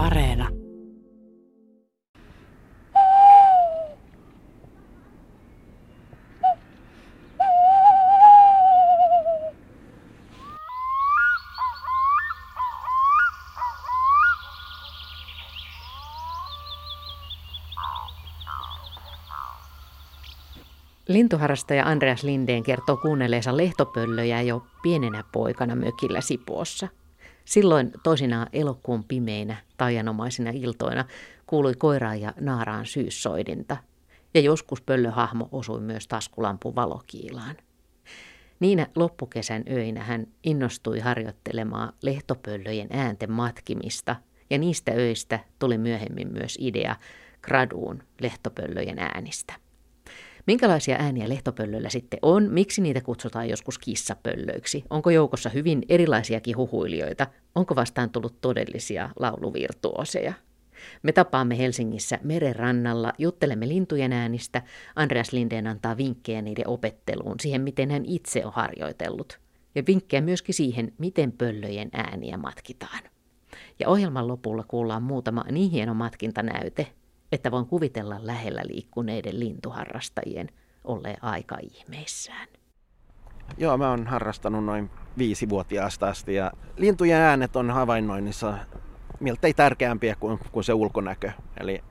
Areena. Lintuharrastaja Andreas Lindeen kertoo kuunnelleensa lehtopöllöjä jo pienenä poikana mökillä Sipoossa. Silloin toisinaan elokuun pimeinä, taianomaisina iltoina kuului koiraan ja naaraan syyssoidinta. Ja joskus pöllöhahmo osui myös taskulampun valokiilaan. Niinä loppukesän öinä hän innostui harjoittelemaan lehtopöllöjen äänten matkimista, ja niistä öistä tuli myöhemmin myös idea graduun lehtopöllöjen äänistä. Minkälaisia ääniä lehtopöllöillä sitten on? Miksi niitä kutsutaan joskus kissapöllöiksi? Onko joukossa hyvin erilaisiakin huhuilijoita? Onko vastaan tullut todellisia lauluvirtuoseja? Me tapaamme Helsingissä merenrannalla, juttelemme lintujen äänistä. Andreas Lindeen antaa vinkkejä niiden opetteluun, siihen miten hän itse on harjoitellut. Ja vinkkejä myöskin siihen, miten pöllöjen ääniä matkitaan. Ja ohjelman lopulla kuullaan muutama niin hieno matkintanäyte, että voin kuvitella lähellä liikkuneiden lintuharrastajien olleen aika ihmeissään. Joo, mä oon harrastanut noin viisivuotiaasta asti ja lintujen äänet on havainnoinnissa miltei tärkeämpiä kuin, kuin se ulkonäkö. Eli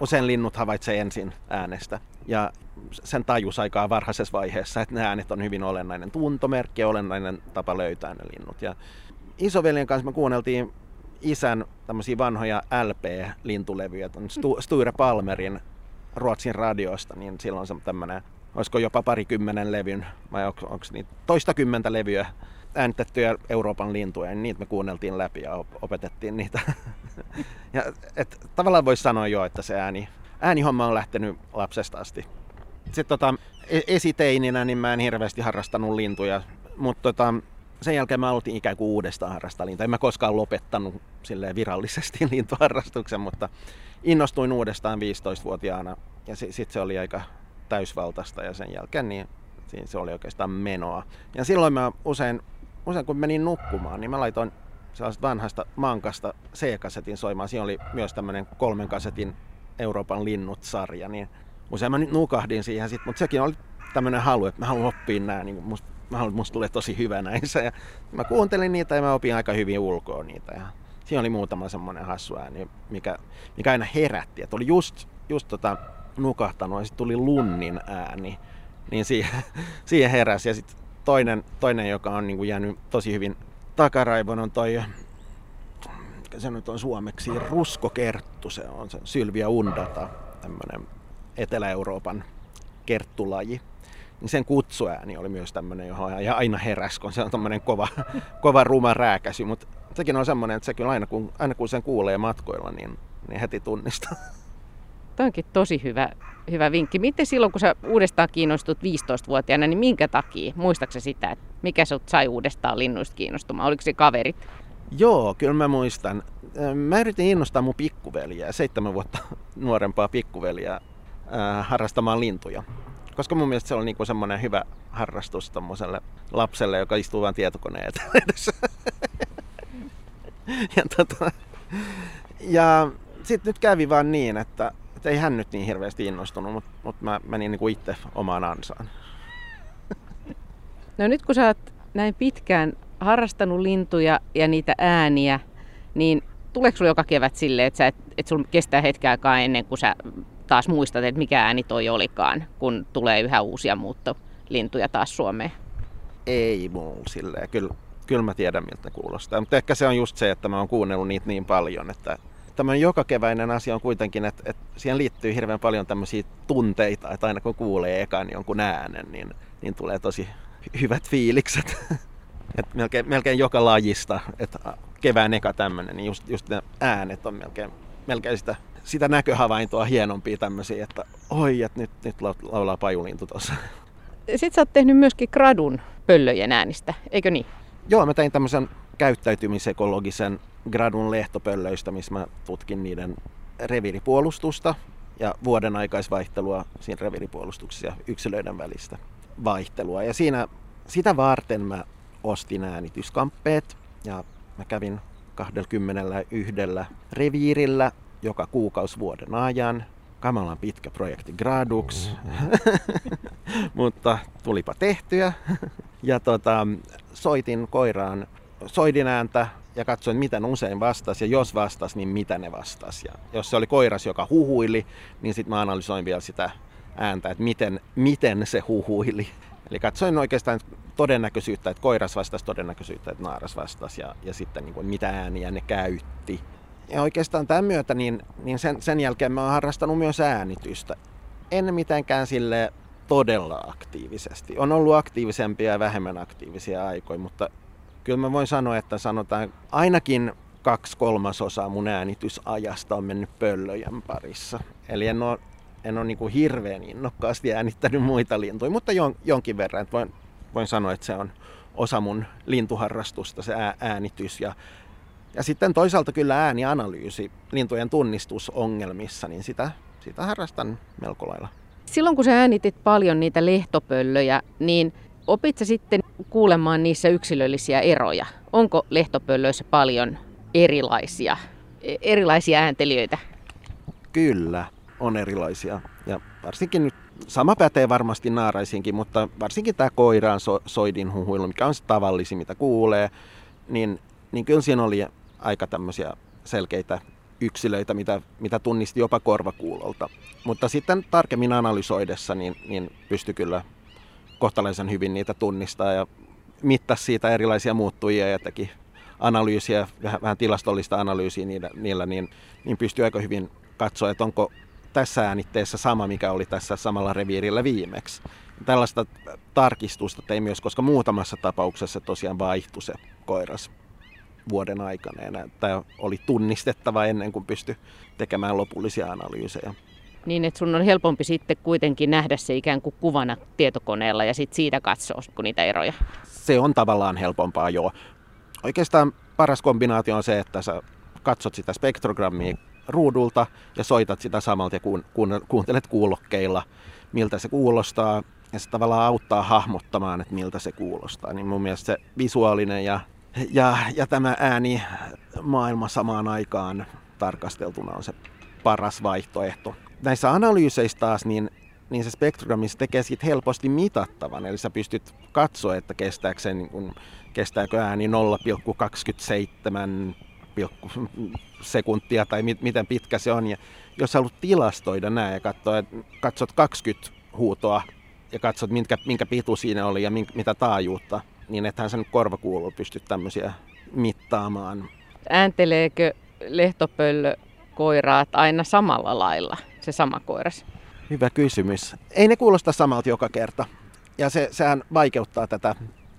usein linnut havaitsee ensin äänestä ja sen tajus aikaa varhaisessa vaiheessa, että ne äänet on hyvin olennainen tuntomerkki ja olennainen tapa löytää ne linnut. Ja isoveljen kanssa me kuunneltiin isän tämmöisiä vanhoja LP-lintulevyjä, Sture Palmerin Ruotsin radiosta, niin silloin se tämmöinen, olisiko jopa parikymmenen levyn, vai onko, onko niitä toista kymmentä levyä äänitettyjä Euroopan lintuja, niin niitä me kuunneltiin läpi ja opetettiin niitä. ja, et, tavallaan voisi sanoa jo, että se ääni, äänihomma on lähtenyt lapsesta asti. Sitten tota, e-, esiteininä niin mä en hirveästi harrastanut lintuja, mutta tota, sen jälkeen mä aloitin ikään kuin uudestaan harrastaa lintua. En mä koskaan lopettanut virallisesti lintuharrastuksen, mutta innostuin uudestaan 15-vuotiaana ja sitten se oli aika täysvaltaista ja sen jälkeen niin se oli oikeastaan menoa. Ja silloin mä usein, usein kun menin nukkumaan, niin mä laitoin sellaista vanhasta mankasta C-kasetin soimaan. Siinä oli myös tämmöinen kolmen kasetin Euroopan linnut-sarja, niin usein mä nyt nukahdin siihen, mutta sekin oli tämmöinen halu, että mä haluan oppia nämä, niin musta mä haluan, musta tulee tosi hyvä näissä. Ja mä kuuntelin niitä ja mä opin aika hyvin ulkoa niitä. Ja siinä oli muutama semmoinen hassu ääni, mikä, mikä aina herätti. Että oli just, just tota, nukahtanut ja sitten tuli lunnin ääni. Niin siihen, siihen heräsi. Ja sitten toinen, toinen, joka on niin kuin jäänyt tosi hyvin takaraivon, on toi se nyt on suomeksi, ruskokerttu, se on se Sylvia undata, tämmöinen Etelä-Euroopan kerttulaji niin sen kutsuääni oli myös tämmöinen, johon ja aina heräs, kun se on tämmöinen kova, kova ruma rääkäsy, mutta sekin on semmoinen, että se kyllä aina kun, aina kun sen kuulee matkoilla, niin, niin heti tunnistaa. Tämä onkin tosi hyvä, hyvä vinkki. Miten silloin, kun sä uudestaan kiinnostut 15-vuotiaana, niin minkä takia? Muistaaksä sitä, että mikä sut sai uudestaan linnuista kiinnostumaan? Oliko se kaverit? Joo, kyllä mä muistan. Mä yritin innostaa mun pikkuveliä, seitsemän vuotta nuorempaa pikkuveliä, äh, harrastamaan lintuja. Koska mun mielestä se on niinku semmoinen hyvä harrastus tommoselle lapselle, joka istuu vain tietokoneen edessä. ja tota, ja sitten nyt kävi vaan niin, että, että ei hän nyt niin hirveästi innostunut, mutta, mutta mä menin niinku itse omaan ansaan. No nyt kun sä oot näin pitkään harrastanut lintuja ja niitä ääniä, niin tuleeko sulla joka kevät silleen, että, et, että sulla kestää hetken aikaa ennen kuin sä taas muistat, että mikä ääni toi olikaan, kun tulee yhä uusia muuttolintuja taas Suomeen? Ei mulla silleen. Kyllä, kyllä mä tiedän, miltä kuulostaa. Mutta ehkä se on just se, että mä oon kuunnellut niitä niin paljon, että tämmöinen jokakeväinen asia on kuitenkin, että, että siihen liittyy hirveän paljon tämmöisiä tunteita, että aina kun kuulee ekan jonkun äänen, niin, niin tulee tosi hyvät fiilikset. Et melkein, melkein joka lajista, että kevään eka tämmöinen, niin just, just ne äänet on melkein, melkein sitä sitä näköhavaintoa hienompia tämmöisiä, että oi, että nyt, nyt laulaa pajulintu tuossa. Sitten sä oot tehnyt myöskin gradun pöllöjen äänistä, eikö niin? Joo, mä tein tämmöisen käyttäytymisekologisen gradun lehtopöllöistä, missä mä tutkin niiden reviiripuolustusta ja vuoden aikaisvaihtelua siinä reviiripuolustuksessa ja yksilöiden välistä vaihtelua. Ja siinä, sitä varten mä ostin äänityskamppeet ja mä kävin 21 reviirillä joka kuukausi vuoden ajan. Kamalan pitkä projekti Gradux, mutta tulipa tehtyä. ja tota, soitin koiraan soidin ääntä ja katsoin, miten usein vastasi ja jos vastasi, niin mitä ne vastasi. Ja jos se oli koiras, joka huhuili, niin sitten mä analysoin vielä sitä ääntä, että miten, miten se huhuili. Eli katsoin oikeastaan todennäköisyyttä, että koiras vastasi todennäköisyyttä, että naaras vastasi ja, ja sitten niin kuin, mitä ääniä ne käytti. Ja oikeastaan tämän myötä, niin, niin sen, sen jälkeen mä oon harrastanut myös äänitystä. En mitenkään sille todella aktiivisesti. On ollut aktiivisempia ja vähemmän aktiivisia aikoja, mutta kyllä mä voin sanoa, että sanotaan ainakin kaksi kolmasosaa mun äänitysajasta on mennyt pöllöjen parissa. Eli en ole, en ole niin kuin hirveän innokkaasti äänittänyt muita lintuja, mutta jon, jonkin verran. Voin, voin sanoa, että se on osa mun lintuharrastusta, se äänitys. Ja, ja sitten toisaalta kyllä äänianalyysi lintujen tunnistusongelmissa, niin sitä, sitä harrastan melko lailla. Silloin kun sä äänitit paljon niitä lehtopöllöjä, niin opit sä sitten kuulemaan niissä yksilöllisiä eroja? Onko lehtopöllöissä paljon erilaisia, erilaisia ääntelijöitä? Kyllä, on erilaisia. Ja varsinkin nyt, sama pätee varmasti naaraisiinkin, mutta varsinkin tämä koiraan so, soidin huhuilu, mikä on se tavallisin, mitä kuulee, niin, niin kyllä siinä oli aika tämmöisiä selkeitä yksilöitä, mitä, mitä tunnisti jopa korvakuulolta. Mutta sitten tarkemmin analysoidessa, niin, niin pystyi kyllä kohtalaisen hyvin niitä tunnistaa ja mittasi siitä erilaisia muuttujia ja teki analyysiä, vähän, vähän tilastollista analyysiä niillä, niillä niin, niin pystyy aika hyvin katsoa, että onko tässä äänitteessä sama, mikä oli tässä samalla reviirillä viimeksi. Tällaista tarkistusta tein myös, koska muutamassa tapauksessa tosiaan vaihtui se koiras vuoden aikana. Ja tämä oli tunnistettava ennen kuin pystyi tekemään lopullisia analyysejä. Niin, että sun on helpompi sitten kuitenkin nähdä se ikään kuin kuvana tietokoneella ja sitten siitä katsoa niitä eroja. Se on tavallaan helpompaa, joo. Oikeastaan paras kombinaatio on se, että sä katsot sitä spektrogrammia ruudulta ja soitat sitä samalta ja kuun, kuun, kuuntelet kuulokkeilla, miltä se kuulostaa. Ja se tavallaan auttaa hahmottamaan, että miltä se kuulostaa. Niin mun mielestä se visuaalinen ja, ja, ja tämä ääni maailma samaan aikaan tarkasteltuna on se paras vaihtoehto näissä analyyseissä taas, niin, niin se spektrogrammissa tekee siitä helposti mitattavan. Eli sä pystyt katsoa, että kestääkö, se, niin kun, kestääkö ääni 0,27 sekuntia tai mit, miten pitkä se on. Ja jos haluat tilastoida nämä ja katsoa, että katsot 20 huutoa ja katsot, minkä, minkä pitu siinä oli ja minkä, mitä taajuutta, niin ethän sä nyt korvakuulolla pysty tämmöisiä mittaamaan. Äänteleekö lehtopöllö koiraat aina samalla lailla? se sama koiras? Hyvä kysymys. Ei ne kuulosta samalta joka kerta. Ja se, sehän vaikeuttaa tätä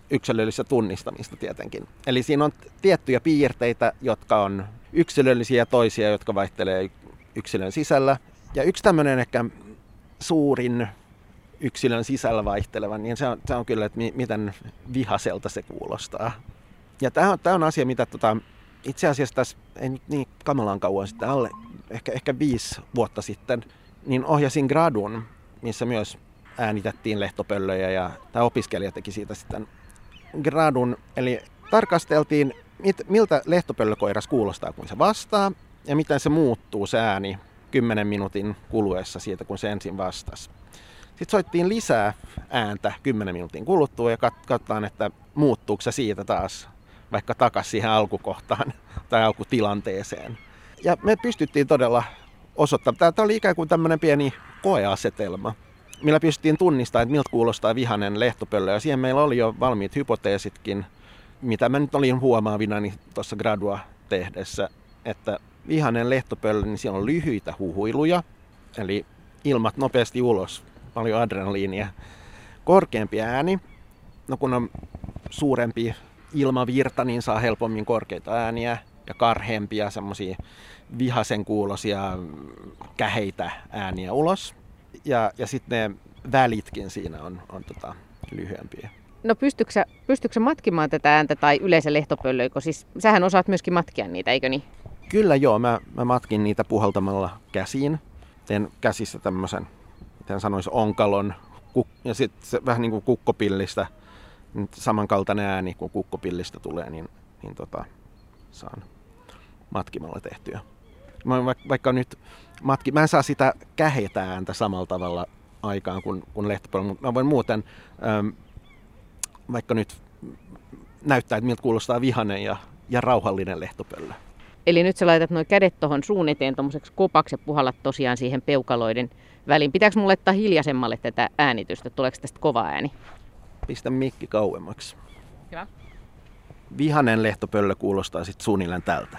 yksilöllistä tunnistamista tietenkin. Eli siinä on tiettyjä piirteitä, jotka on yksilöllisiä ja toisia, jotka vaihtelee yksilön sisällä. Ja yksi tämmöinen ehkä suurin yksilön sisällä vaihteleva, niin se on, se on kyllä, että mi, miten vihaselta se kuulostaa. Ja tämä on, on asia, mitä tota, itse asiassa tässä ei nyt niin kamalan kauan sitten, alle ehkä, ehkä viisi vuotta sitten, niin ohjasin gradun, missä myös äänitettiin lehtopöllöjä ja tämä opiskelija teki siitä sitten gradun. Eli tarkasteltiin, mit, miltä lehtopöllökoiras kuulostaa, kun se vastaa ja miten se muuttuu se ääni 10 minuutin kuluessa siitä, kun se ensin vastasi. Sitten soittiin lisää ääntä 10 minuutin kuluttua ja katsotaan, että muuttuuko se siitä taas vaikka takaisin siihen alkukohtaan tai alkutilanteeseen. Ja me pystyttiin todella osoittamaan, tämä oli ikään kuin tämmöinen pieni koeasetelma, millä pystyttiin tunnistamaan, että miltä kuulostaa vihanen lehtopöllö. Ja siihen meillä oli jo valmiit hypoteesitkin, mitä mä nyt olin huomaavina niin tuossa gradua tehdessä, että vihanen lehtopöllö, niin siellä on lyhyitä huhuiluja, eli ilmat nopeasti ulos, paljon adrenaliinia, korkeampi ääni, no kun on suurempi ilmavirta, niin saa helpommin korkeita ääniä ja karheampia, semmoisia vihasen kuulosia käheitä ääniä ulos. Ja, ja sitten ne välitkin siinä on, on tota, lyhyempiä. No sä matkimaan tätä ääntä tai yleensä lehtopöllöä, siis sähän osaat myöskin matkia niitä, eikö niin? Kyllä joo, mä, mä matkin niitä puhaltamalla käsiin. Teen käsissä tämmöisen, miten sanoisi, onkalon. Ja sitten vähän niin kuin kukkopillistä, samankaltainen ääni kuin kukkopillistä tulee, niin, niin tota, saan matkimalla tehtyä. Mä vaikka nyt matki, mä en saa sitä kähetä ääntä samalla tavalla aikaan kuin, kuin lehtopöllö, mutta mä voin muuten, äm, vaikka nyt näyttää, että miltä kuulostaa vihanen ja, ja rauhallinen lehtopöllö. Eli nyt sä laitat noin kädet tuohon suun eteen tuommoiseksi kopaksi ja puhallat tosiaan siihen peukaloiden väliin. Pitääkö mulle laittaa hiljaisemmalle tätä äänitystä? Tuleeko tästä kova ääni? Pistä mikki kauemmaksi. Hyvä. Vihanen lehtopöllö kuulostaa sitten suunnilleen tältä.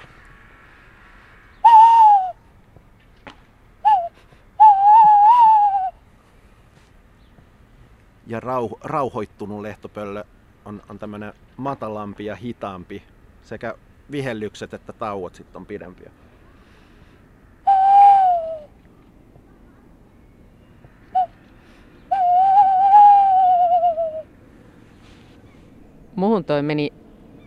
Ja rauho, rauhoittunut lehtopöllö on, on tämmöinen matalampi ja hitaampi. Sekä vihellykset että tauot sitten on pidempiä. Muhun toi meni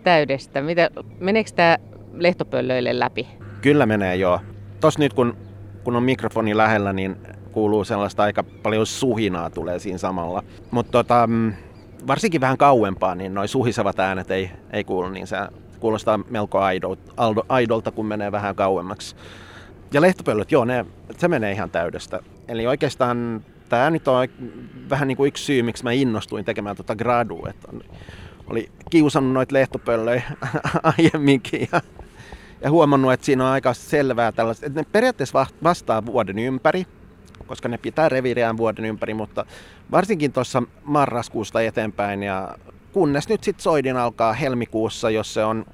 täydestä. Mitä, meneekö tämä lehtopöllöille läpi? Kyllä menee joo. Tos nyt kun, kun on mikrofoni lähellä, niin kuuluu sellaista aika paljon suhinaa tulee siinä samalla. Mutta tota, mm, varsinkin vähän kauempaa, niin noin suhisevat äänet ei, ei kuulu, niin se kuulostaa melko aidolta, kun menee vähän kauemmaksi. Ja lehtopöllöt, joo, ne, se menee ihan täydestä. Eli oikeastaan tämä nyt on vähän niin kuin yksi syy, miksi mä innostuin tekemään tuota gradua. Oli kiusannut noita lehtopöllöjä aiemminkin ja, ja huomannut, että siinä on aika selvää tällaista, että ne periaatteessa vastaa vuoden ympäri, koska ne pitää reviiriään vuoden ympäri, mutta varsinkin tuossa marraskuusta eteenpäin ja kunnes nyt sitten soidin alkaa helmikuussa, jos se on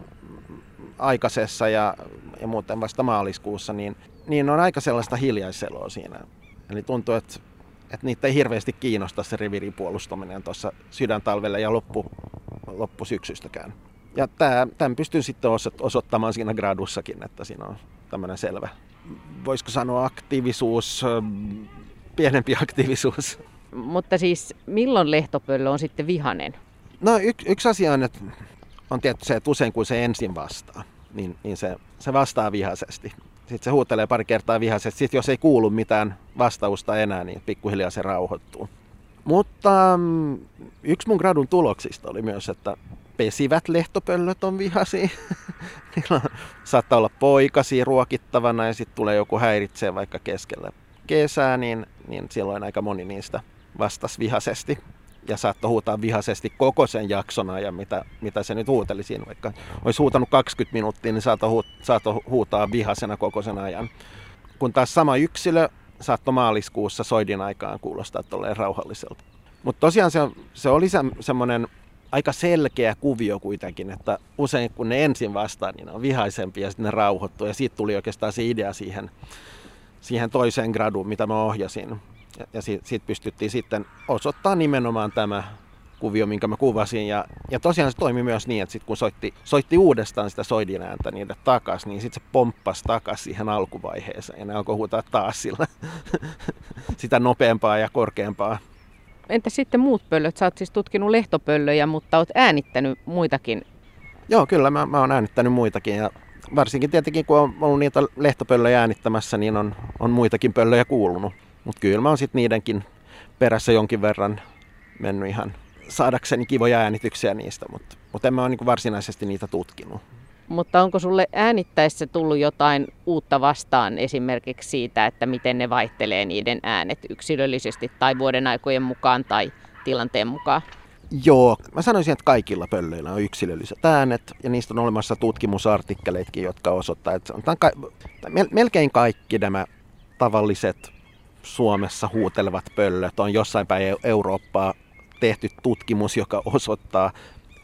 aikaisessa ja, ja muuten vasta maaliskuussa, niin, niin on aika sellaista hiljaiseloa siinä. Eli tuntuu, että, että niitä ei hirveästi kiinnosta se reviirin puolustaminen tuossa sydäntalvelle ja loppu, loppusyksystäkään. Ja tämän pystyn sitten osoittamaan siinä gradussakin, että siinä on tämmöinen selvä, voisiko sanoa aktiivisuus, pienempi aktiivisuus. Mutta siis milloin lehtopöllö on sitten vihanen? No y- yksi asia on, että on tietty se, että usein kun se ensin vastaa, niin, niin se, se vastaa vihaisesti. Sitten se huutelee pari kertaa vihaisesti. Sitten jos ei kuulu mitään vastausta enää, niin pikkuhiljaa se rauhoittuu. Mutta mm, yksi mun gradun tuloksista oli myös, että pesivät lehtopöllöt on vihasi. Niillä saattaa olla poikasi ruokittavana ja sitten tulee joku häiritsee vaikka keskellä kesää, niin, niin silloin aika moni niistä vastasi vihaisesti ja saattoi huutaa vihaisesti koko sen jakson ajan, mitä, mitä se nyt huuteli siinä. Vaikka olisi huutanut 20 minuuttia, niin saattoi, hu, saattoi huutaa vihasena koko sen ajan. Kun taas sama yksilö saattoi maaliskuussa soidin aikaan kuulostaa tolleen rauhalliselta. Mutta tosiaan se, se oli se, semmoinen aika selkeä kuvio kuitenkin, että usein kun ne ensin vastaa, niin ne on vihaisempia ja sitten ne rauhoittuu. Ja siitä tuli oikeastaan se idea siihen, siihen toiseen graduun, mitä mä ohjasin. Ja, ja siitä, siitä pystyttiin sitten osoittamaan nimenomaan tämä kuvio, minkä mä kuvasin. Ja, ja tosiaan se toimi myös niin, että sit kun soitti, soitti uudestaan sitä soidin ääntä niille takas, niin sitten se pomppasi takas siihen alkuvaiheeseen. Ja ne alkoi huutaa taas sillä sitä nopeampaa ja korkeampaa. Entä sitten muut pöllöt? Sä oot siis tutkinut lehtopöllöjä, mutta oot äänittänyt muitakin. Joo, kyllä mä, mä oon äänittänyt muitakin. Ja varsinkin tietenkin, kun on ollut niitä lehtopöllöjä äänittämässä, niin on, on muitakin pöllöjä kuulunut. Mutta kyllä mä oon sitten niidenkin perässä jonkin verran mennyt ihan saadakseni kivoja äänityksiä niistä, mutta, mutta en mä ole niin varsinaisesti niitä tutkinut. Mutta onko sulle äänittäessä tullut jotain uutta vastaan esimerkiksi siitä, että miten ne vaihtelee niiden äänet yksilöllisesti tai vuoden aikojen mukaan tai tilanteen mukaan? Joo, mä sanoisin, että kaikilla pöllöillä on yksilölliset äänet ja niistä on olemassa tutkimusartikkeleitkin, jotka osoittaa, että on ka- melkein kaikki nämä tavalliset Suomessa huutelevat pöllöt on jossain päin Eurooppaa tehty tutkimus, joka osoittaa,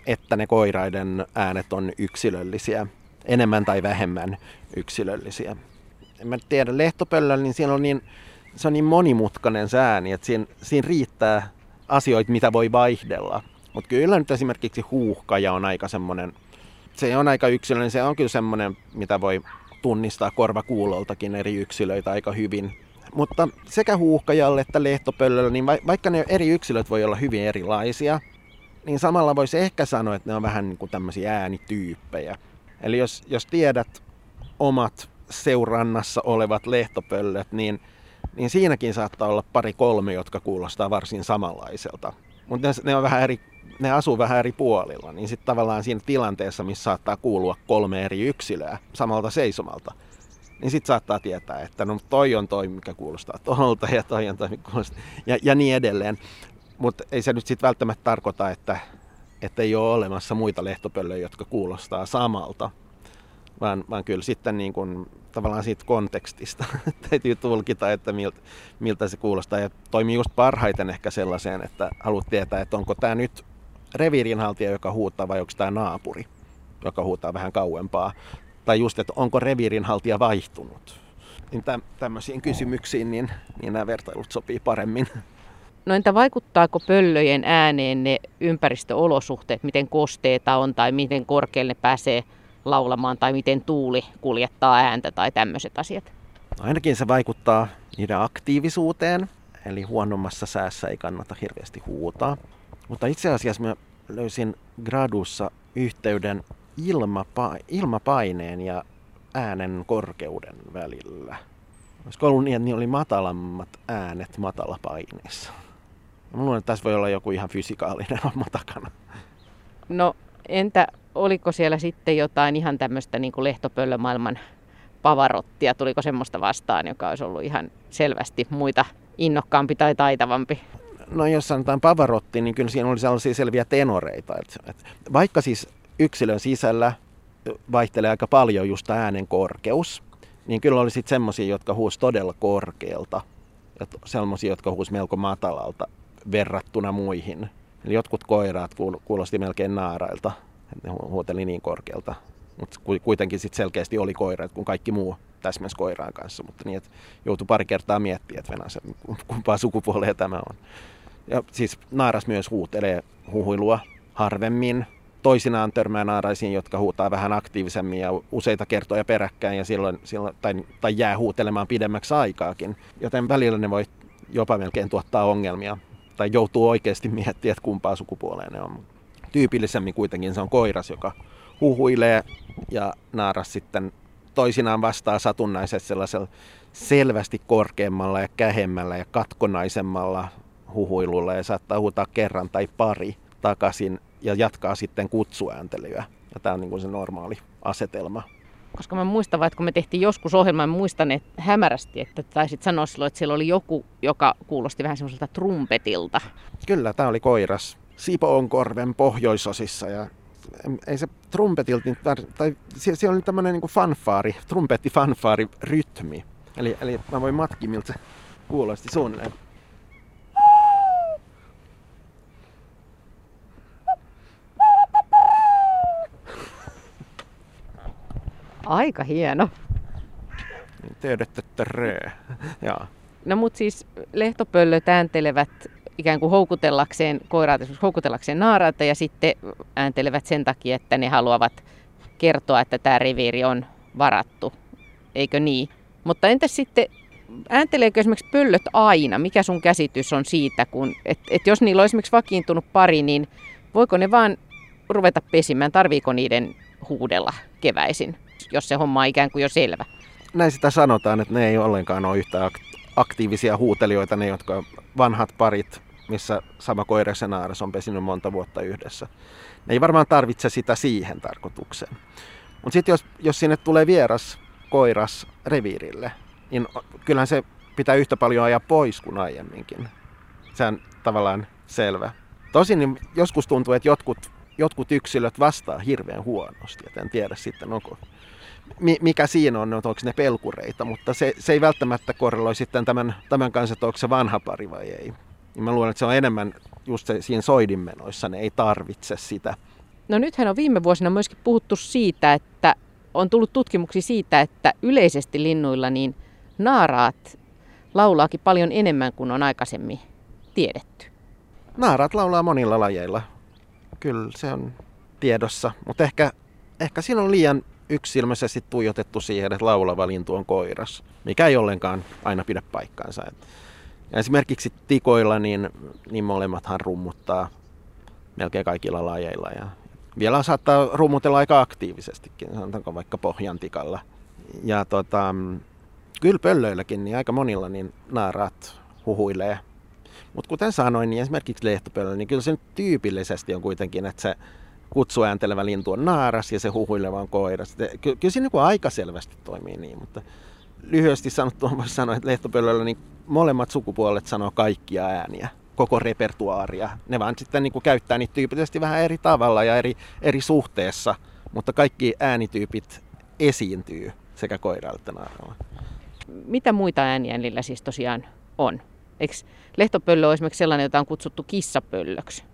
että ne koiraiden äänet on yksilöllisiä, enemmän tai vähemmän yksilöllisiä. En mä tiedä, lehtopöllöllä, niin siinä on niin, se on niin monimutkainen se ääni, että siinä, siinä riittää asioita, mitä voi vaihdella. Mutta kyllä nyt esimerkiksi huuhkaja on aika semmoinen, se on aika yksilöllinen, se on kyllä semmoinen, mitä voi tunnistaa korvakuuloltakin eri yksilöitä aika hyvin. Mutta sekä huuhkajalle että lehtopöllöllä, niin vaikka ne eri yksilöt voi olla hyvin erilaisia, niin samalla voisi ehkä sanoa, että ne on vähän niin kuin tämmöisiä äänityyppejä. Eli jos, jos tiedät omat seurannassa olevat lehtopöllöt, niin, niin siinäkin saattaa olla pari kolme, jotka kuulostaa varsin samanlaiselta. Mutta ne, ne on vähän eri, ne asuu vähän eri puolilla, niin sitten tavallaan siinä tilanteessa, missä saattaa kuulua kolme eri yksilöä samalta seisomalta, niin sitten saattaa tietää, että no toi on toi, mikä kuulostaa tuolta ja toi on toi, mikä kuulostaa, ja, ja niin edelleen. Mutta ei se nyt sitten välttämättä tarkoita, että, että ei ole olemassa muita lehtopöllöjä, jotka kuulostaa samalta, vaan, vaan kyllä sitten niin kun, tavallaan siitä kontekstista täytyy tulkita, että miltä, miltä se kuulostaa. Ja toimii just parhaiten ehkä sellaiseen, että haluat tietää, että onko tämä nyt reviirinhaltija, joka huutaa, vai onko tämä naapuri, joka huutaa vähän kauempaa. Tai just, että onko reviirinhaltija vaihtunut. Niin täm, tämmöisiin kysymyksiin niin, niin nämä vertailut sopii paremmin. No entä vaikuttaako pöllöjen ääneen ne ympäristöolosuhteet, miten kosteita on tai miten korkealle ne pääsee laulamaan tai miten tuuli kuljettaa ääntä tai tämmöiset asiat? No ainakin se vaikuttaa niiden aktiivisuuteen, eli huonommassa säässä ei kannata hirveästi huutaa. Mutta itse asiassa mä löysin gradussa yhteyden ilmapa- ilmapaineen ja äänen korkeuden välillä. Olisiko ollut niin, että niin oli matalammat äänet matalapaineessa? Mä luulen, että tässä voi olla joku ihan fysikaalinen homma takana. No entä oliko siellä sitten jotain ihan tämmöistä niin kuin lehtopöllömaailman pavarottia? Tuliko semmoista vastaan, joka olisi ollut ihan selvästi muita innokkaampi tai taitavampi? No jos sanotaan pavarotti, niin kyllä siinä oli sellaisia selviä tenoreita. Että, että vaikka siis yksilön sisällä vaihtelee aika paljon just äänen korkeus, niin kyllä oli sitten semmoisia, jotka huusi todella korkealta ja semmoisia, jotka huusi melko matalalta verrattuna muihin. Eli jotkut koiraat kuulosti melkein naarailta, ne huuteli niin korkealta. Mutta kuitenkin sitten selkeästi oli koira, kun kaikki muu täsmäs koiraan kanssa. Mutta niin, että joutui pari kertaa miettimään, että Venäjä, kumpaa sukupuolia tämä on. Ja siis naaras myös huutelee huhuilua harvemmin. Toisinaan törmää naaraisiin, jotka huutaa vähän aktiivisemmin ja useita kertoja peräkkäin ja silloin, silloin tai, tai jää huutelemaan pidemmäksi aikaakin. Joten välillä ne voi jopa melkein tuottaa ongelmia tai joutuu oikeasti miettimään, että kumpaa sukupuoleen ne on. Tyypillisemmin kuitenkin se on koiras, joka huhuilee ja naaras sitten toisinaan vastaa satunnaisesti sellaisella selvästi korkeammalla ja kähemmällä ja katkonaisemmalla huhuilulla ja saattaa huutaa kerran tai pari takaisin ja jatkaa sitten kutsuääntelyä. Ja tämä on niin kuin se normaali asetelma. Koska mä muistan, että kun me tehtiin joskus ohjelman, muistan että hämärästi, että taisit sanoa silloin, että siellä oli joku, joka kuulosti vähän semmoiselta trumpetilta. Kyllä, tämä oli koiras. Sipoonkorven pohjoisosissa ja ei se trumpetilta, tai siellä oli tämmöinen niin fanfaari, trumpetti fanfaari rytmi. Eli, eli mä voin matki, miltä se kuulosti suunnilleen. Aika hieno. Tiedätte, että Jaa. No mut siis lehtopöllöt ääntelevät ikään kuin houkutellakseen koiraat, houkutellakseen naaraita ja sitten ääntelevät sen takia, että ne haluavat kertoa, että tämä reviiri on varattu. Eikö niin? Mutta entäs sitten, äänteleekö esimerkiksi pöllöt aina? Mikä sun käsitys on siitä, kun, että et jos niillä on esimerkiksi vakiintunut pari, niin voiko ne vaan ruveta pesimään? Tarviiko niiden huudella keväisin? Jos se homma on ikään kuin jo selvä. Näin sitä sanotaan, että ne ei ollenkaan ole yhtä aktiivisia huutelijoita, ne jotka vanhat parit, missä sama koira ja naaras on pesinyt monta vuotta yhdessä. Ne ei varmaan tarvitse sitä siihen tarkoitukseen. Mutta sitten jos, jos sinne tulee vieras koiras reviirille, niin kyllähän se pitää yhtä paljon ajaa pois kuin aiemminkin. Se on tavallaan selvä. Tosin niin joskus tuntuu, että jotkut, jotkut yksilöt vastaa hirveän huonosti. Et en tiedä sitten, onko mikä siinä on, onko ne pelkureita, mutta se, se ei välttämättä korreloi sitten tämän, tämän kanssa, että onko se vanha pari vai ei. Niin mä luulen, että se on enemmän just se, siinä soidinmenoissa, ne ei tarvitse sitä. No nythän on viime vuosina myöskin puhuttu siitä, että on tullut tutkimuksia siitä, että yleisesti linnuilla niin naaraat laulaakin paljon enemmän kuin on aikaisemmin tiedetty. Naaraat laulaa monilla lajeilla. Kyllä se on tiedossa, mutta ehkä, ehkä siinä on liian yksilmäisesti tuijotettu siihen, että laulava lintu on koiras, mikä ei ollenkaan aina pidä paikkaansa. Ja esimerkiksi tikoilla niin, niin molemmathan rummuttaa melkein kaikilla lajeilla ja vielä saattaa rummutella aika aktiivisestikin, sanotaanko vaikka pohjantikalla. Ja tota, kyllä pöllöilläkin, niin aika monilla niin naaraat huhuilee. Mutta kuten sanoin, niin esimerkiksi lehtopöllö, niin kyllä se nyt tyypillisesti on kuitenkin, että se kutsuääntelevä lintu on naaras ja se huhuileva on koiras. Ky- kyllä siinä niin aika selvästi toimii niin, mutta lyhyesti sanottuna voisi sanoa, että lehtopöllöllä niin molemmat sukupuolet sanoo kaikkia ääniä, koko repertuaaria. Ne vaan sitten niin kuin käyttää niitä tyypillisesti vähän eri tavalla ja eri, eri suhteessa, mutta kaikki äänityypit esiintyy sekä koiralla että naaralla. Mitä muita ääniä niillä siis tosiaan on? Eikö lehtopöllö ole esimerkiksi sellainen, jota on kutsuttu kissapöllöksi?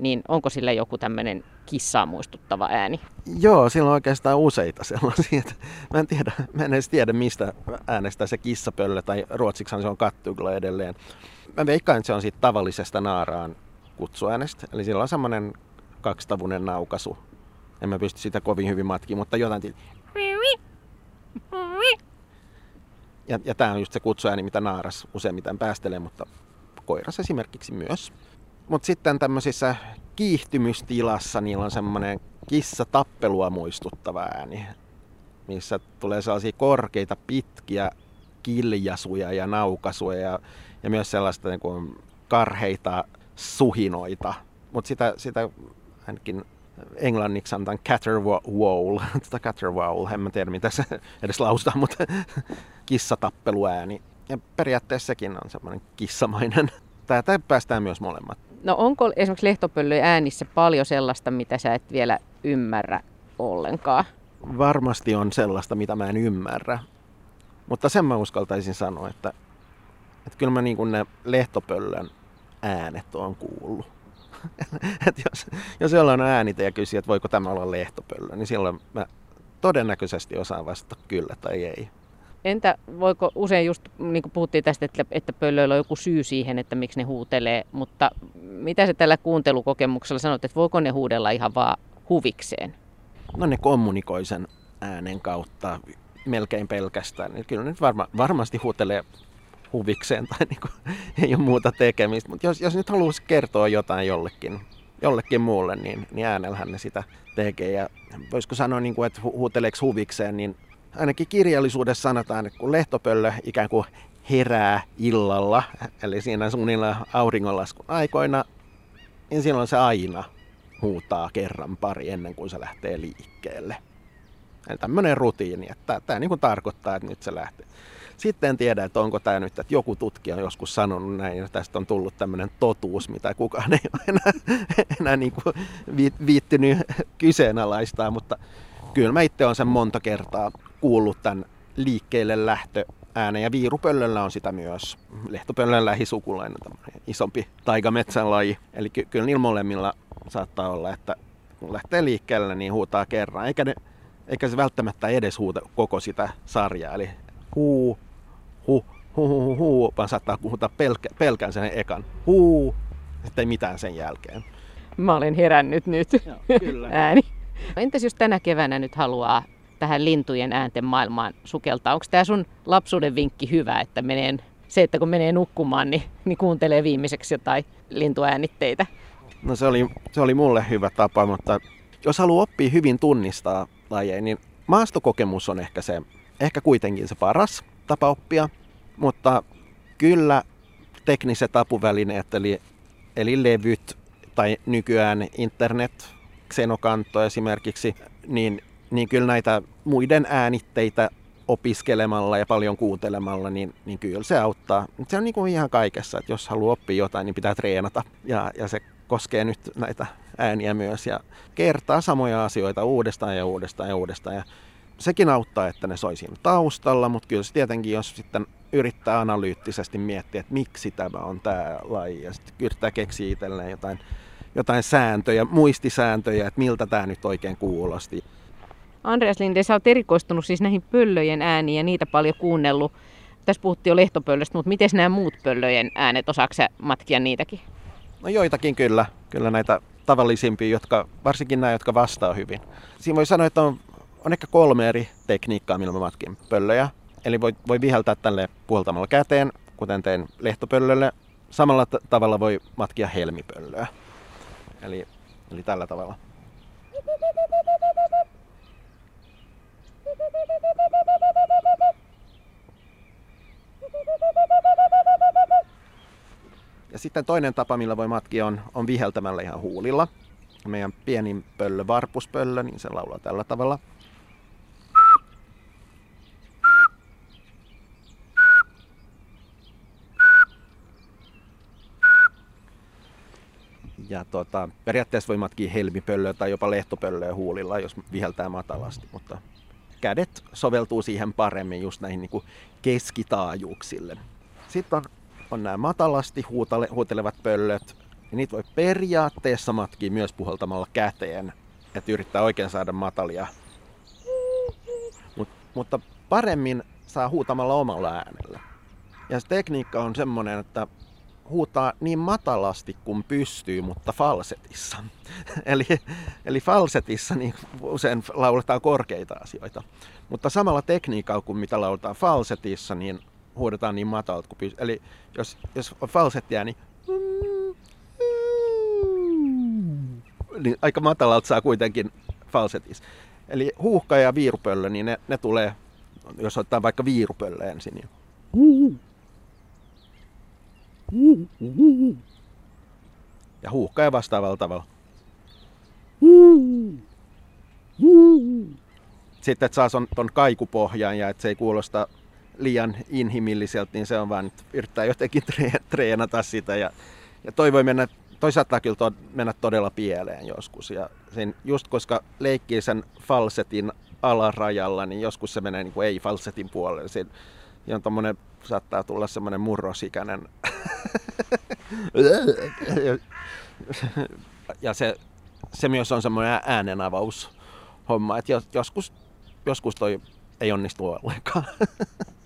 Niin onko sillä joku tämmöinen kissaa muistuttava ääni? Joo, sillä on oikeastaan useita sellaisia. Että mä en, tiedä, mä en edes tiedä, mistä äänestää se kissapöllö, tai ruotsiksi se on kattugla edelleen. Mä veikkaan, että se on siitä tavallisesta naaraan kutsuäänestä. Eli sillä on semmoinen kaksitavunen naukaisu. En mä pysty sitä kovin hyvin matkiin, mutta jotain... Ja, ja tämä on just se kutsuääni, mitä naaras useimmiten päästelee, mutta koiras esimerkiksi myös. Mutta sitten tämmöisissä kiihtymystilassa niillä on semmoinen kissa tappelua muistuttava ääni, missä tulee sellaisia korkeita, pitkiä kiljasuja ja naukasuja ja, ja myös sellaista niin kuin karheita suhinoita. Mutta sitä, sitä ainakin englanniksi sanotaan caterwaul, tätä caterwaul, en mä tiedä mitä se edes lausutaan, mutta kissatappeluääni. Ja periaatteessa sekin on semmoinen kissamainen. Tätä päästään myös molemmat. No onko esimerkiksi lehtopöllöjen äänissä paljon sellaista, mitä sä et vielä ymmärrä ollenkaan? Varmasti on sellaista, mitä mä en ymmärrä. Mutta sen mä uskaltaisin sanoa, että, että kyllä mä niin kuin ne lehtopöllön äänet on kuullut. että jos, jos jollain on äänite ja kysyy, että voiko tämä olla lehtopöllö, niin silloin mä todennäköisesti osaan vastata kyllä tai ei. Entä voiko usein just, niin kuin puhuttiin tästä, että, että pöllöillä on joku syy siihen, että miksi ne huutelee, mutta mitä se tällä kuuntelukokemuksella sanot, että voiko ne huudella ihan vaan huvikseen? No ne kommunikoi sen äänen kautta melkein pelkästään. Niin kyllä ne varma, varmasti huutelee huvikseen tai niin kuin, ei ole muuta tekemistä. Mutta jos, jos nyt haluaisi kertoa jotain jollekin, jollekin muulle, niin, niin äänellähän ne sitä tekee. Ja voisiko sanoa, niin kuin, että huuteleeko huvikseen, niin ainakin kirjallisuudessa sanotaan, että kun lehtopöllö ikään kuin herää illalla, eli siinä suunnilleen auringonlaskun aikoina, niin silloin se aina huutaa kerran pari ennen kuin se lähtee liikkeelle. Eli tämmöinen rutiini, että tämä niin tarkoittaa, että nyt se lähtee. Sitten en tiedä, että onko tämä nyt, että joku tutkija on joskus sanonut näin, ja tästä on tullut tämmöinen totuus, mitä kukaan ei ole enää, enää niin kuin viittynyt kyseenalaistaa, mutta kyllä mä itse olen sen monta kertaa kuullut tämän liikkeelle lähtö äänen ja viirupöllöllä on sitä myös. Lehtopöllön lähisukulainen, isompi taigametsän laji. Eli ky- kyllä niillä molemmilla saattaa olla, että kun lähtee liikkeelle, niin huutaa kerran. Eikä, ne, eikä se välttämättä edes huuta koko sitä sarjaa. Eli huu, hu, hu, hu, hu, hu vaan saattaa huutaa pelkä, pelkään sen ekan. Huu, sitten ei mitään sen jälkeen. Mä olen herännyt nyt. Joo, kyllä. Ääni. Entäs jos tänä keväänä nyt haluaa tähän lintujen äänten maailmaan sukeltaa. Onko tämä sun lapsuuden vinkki hyvä, että menee, se, että kun menee nukkumaan, niin, niin kuuntelee viimeiseksi jotain lintuäänitteitä? No se oli, se oli mulle hyvä tapa, mutta jos haluaa oppia hyvin tunnistaa lajeja, niin maastokokemus on ehkä, se, ehkä kuitenkin se paras tapa oppia, mutta kyllä tekniset apuvälineet, eli, eli levyt tai nykyään internet, Xenokanto esimerkiksi, niin niin kyllä näitä muiden äänitteitä opiskelemalla ja paljon kuuntelemalla, niin, niin kyllä se auttaa. Se on niin kuin ihan kaikessa, että jos haluaa oppia jotain, niin pitää treenata. Ja, ja se koskee nyt näitä ääniä myös ja kertaa samoja asioita uudestaan ja uudestaan ja uudestaan. Ja sekin auttaa, että ne soi siinä taustalla, mutta kyllä se tietenkin, jos sitten yrittää analyyttisesti miettiä, että miksi tämä on tämä laji ja sitten yrittää keksiä itselleen jotain, jotain sääntöjä, muistisääntöjä, että miltä tämä nyt oikein kuulosti. Andreas Linde, sä oot erikoistunut siis näihin pöllöjen ääniin ja niitä paljon kuunnellut. Tässä puhuttiin jo lehtopöllöstä, mutta miten nämä muut pöllöjen äänet, osaako sä matkia niitäkin? No joitakin kyllä. Kyllä näitä tavallisimpia, jotka, varsinkin nämä, jotka vastaa hyvin. Siinä voi sanoa, että on, on ehkä kolme eri tekniikkaa, millä mä matkin pöllöjä. Eli voi, voi viheltää tälle puoltamalla käteen, kuten teen lehtopöllölle. Samalla t- tavalla voi matkia helmipöllöä. Eli, eli tällä tavalla. Sitten toinen tapa, millä voi matkia, on, on viheltämällä ihan huulilla. Meidän pienin pöllö, varpuspöllö, niin se laulaa tällä tavalla. Ja tota, periaatteessa voi matkia helmipöllöä tai jopa lehtopöllöä huulilla, jos viheltää matalasti, mutta kädet soveltuu siihen paremmin just näihin niin kuin keskitaajuuksille. Sitten on, on nämä matalasti huutale, huutelevat pöllöt, ja niitä voi periaatteessa matkia myös puhaltamalla käteen, että yrittää oikein saada matalia. Mut, mutta paremmin saa huutamalla omalla äänellä. Ja se tekniikka on semmoinen, että huutaa niin matalasti kuin pystyy, mutta falsetissa. eli, eli falsetissa niin usein lauletaan korkeita asioita. Mutta samalla tekniikalla kuin mitä lauletaan falsetissa, niin huudetaan niin matalalta kuin pystyy. Eli jos, jos on falsettia, niin, niin aika matalalta saa kuitenkin falsetissa. Eli huuhka ja viirupöllö, niin ne, ne tulee, jos ottaa vaikka viirupöllö ensin, niin ja huuhkaa vastaavalla tavalla. Sitten, että saa ton kaikupohjan ja että se ei kuulosta liian inhimilliseltä, niin se on vaan, että yrittää jotenkin treenata sitä. Ja, ja toi voi mennä, toi saattaa kyllä to, mennä todella pieleen joskus. Ja sen, just koska leikkii sen falsetin alarajalla, niin joskus se menee niin kuin ei-falsetin puolelle. Se, on tommonen, saattaa tulla semmoinen murrosikäinen ja se, se myös on semmoinen äänenavaus homma, että joskus, joskus toi ei onnistu ollenkaan.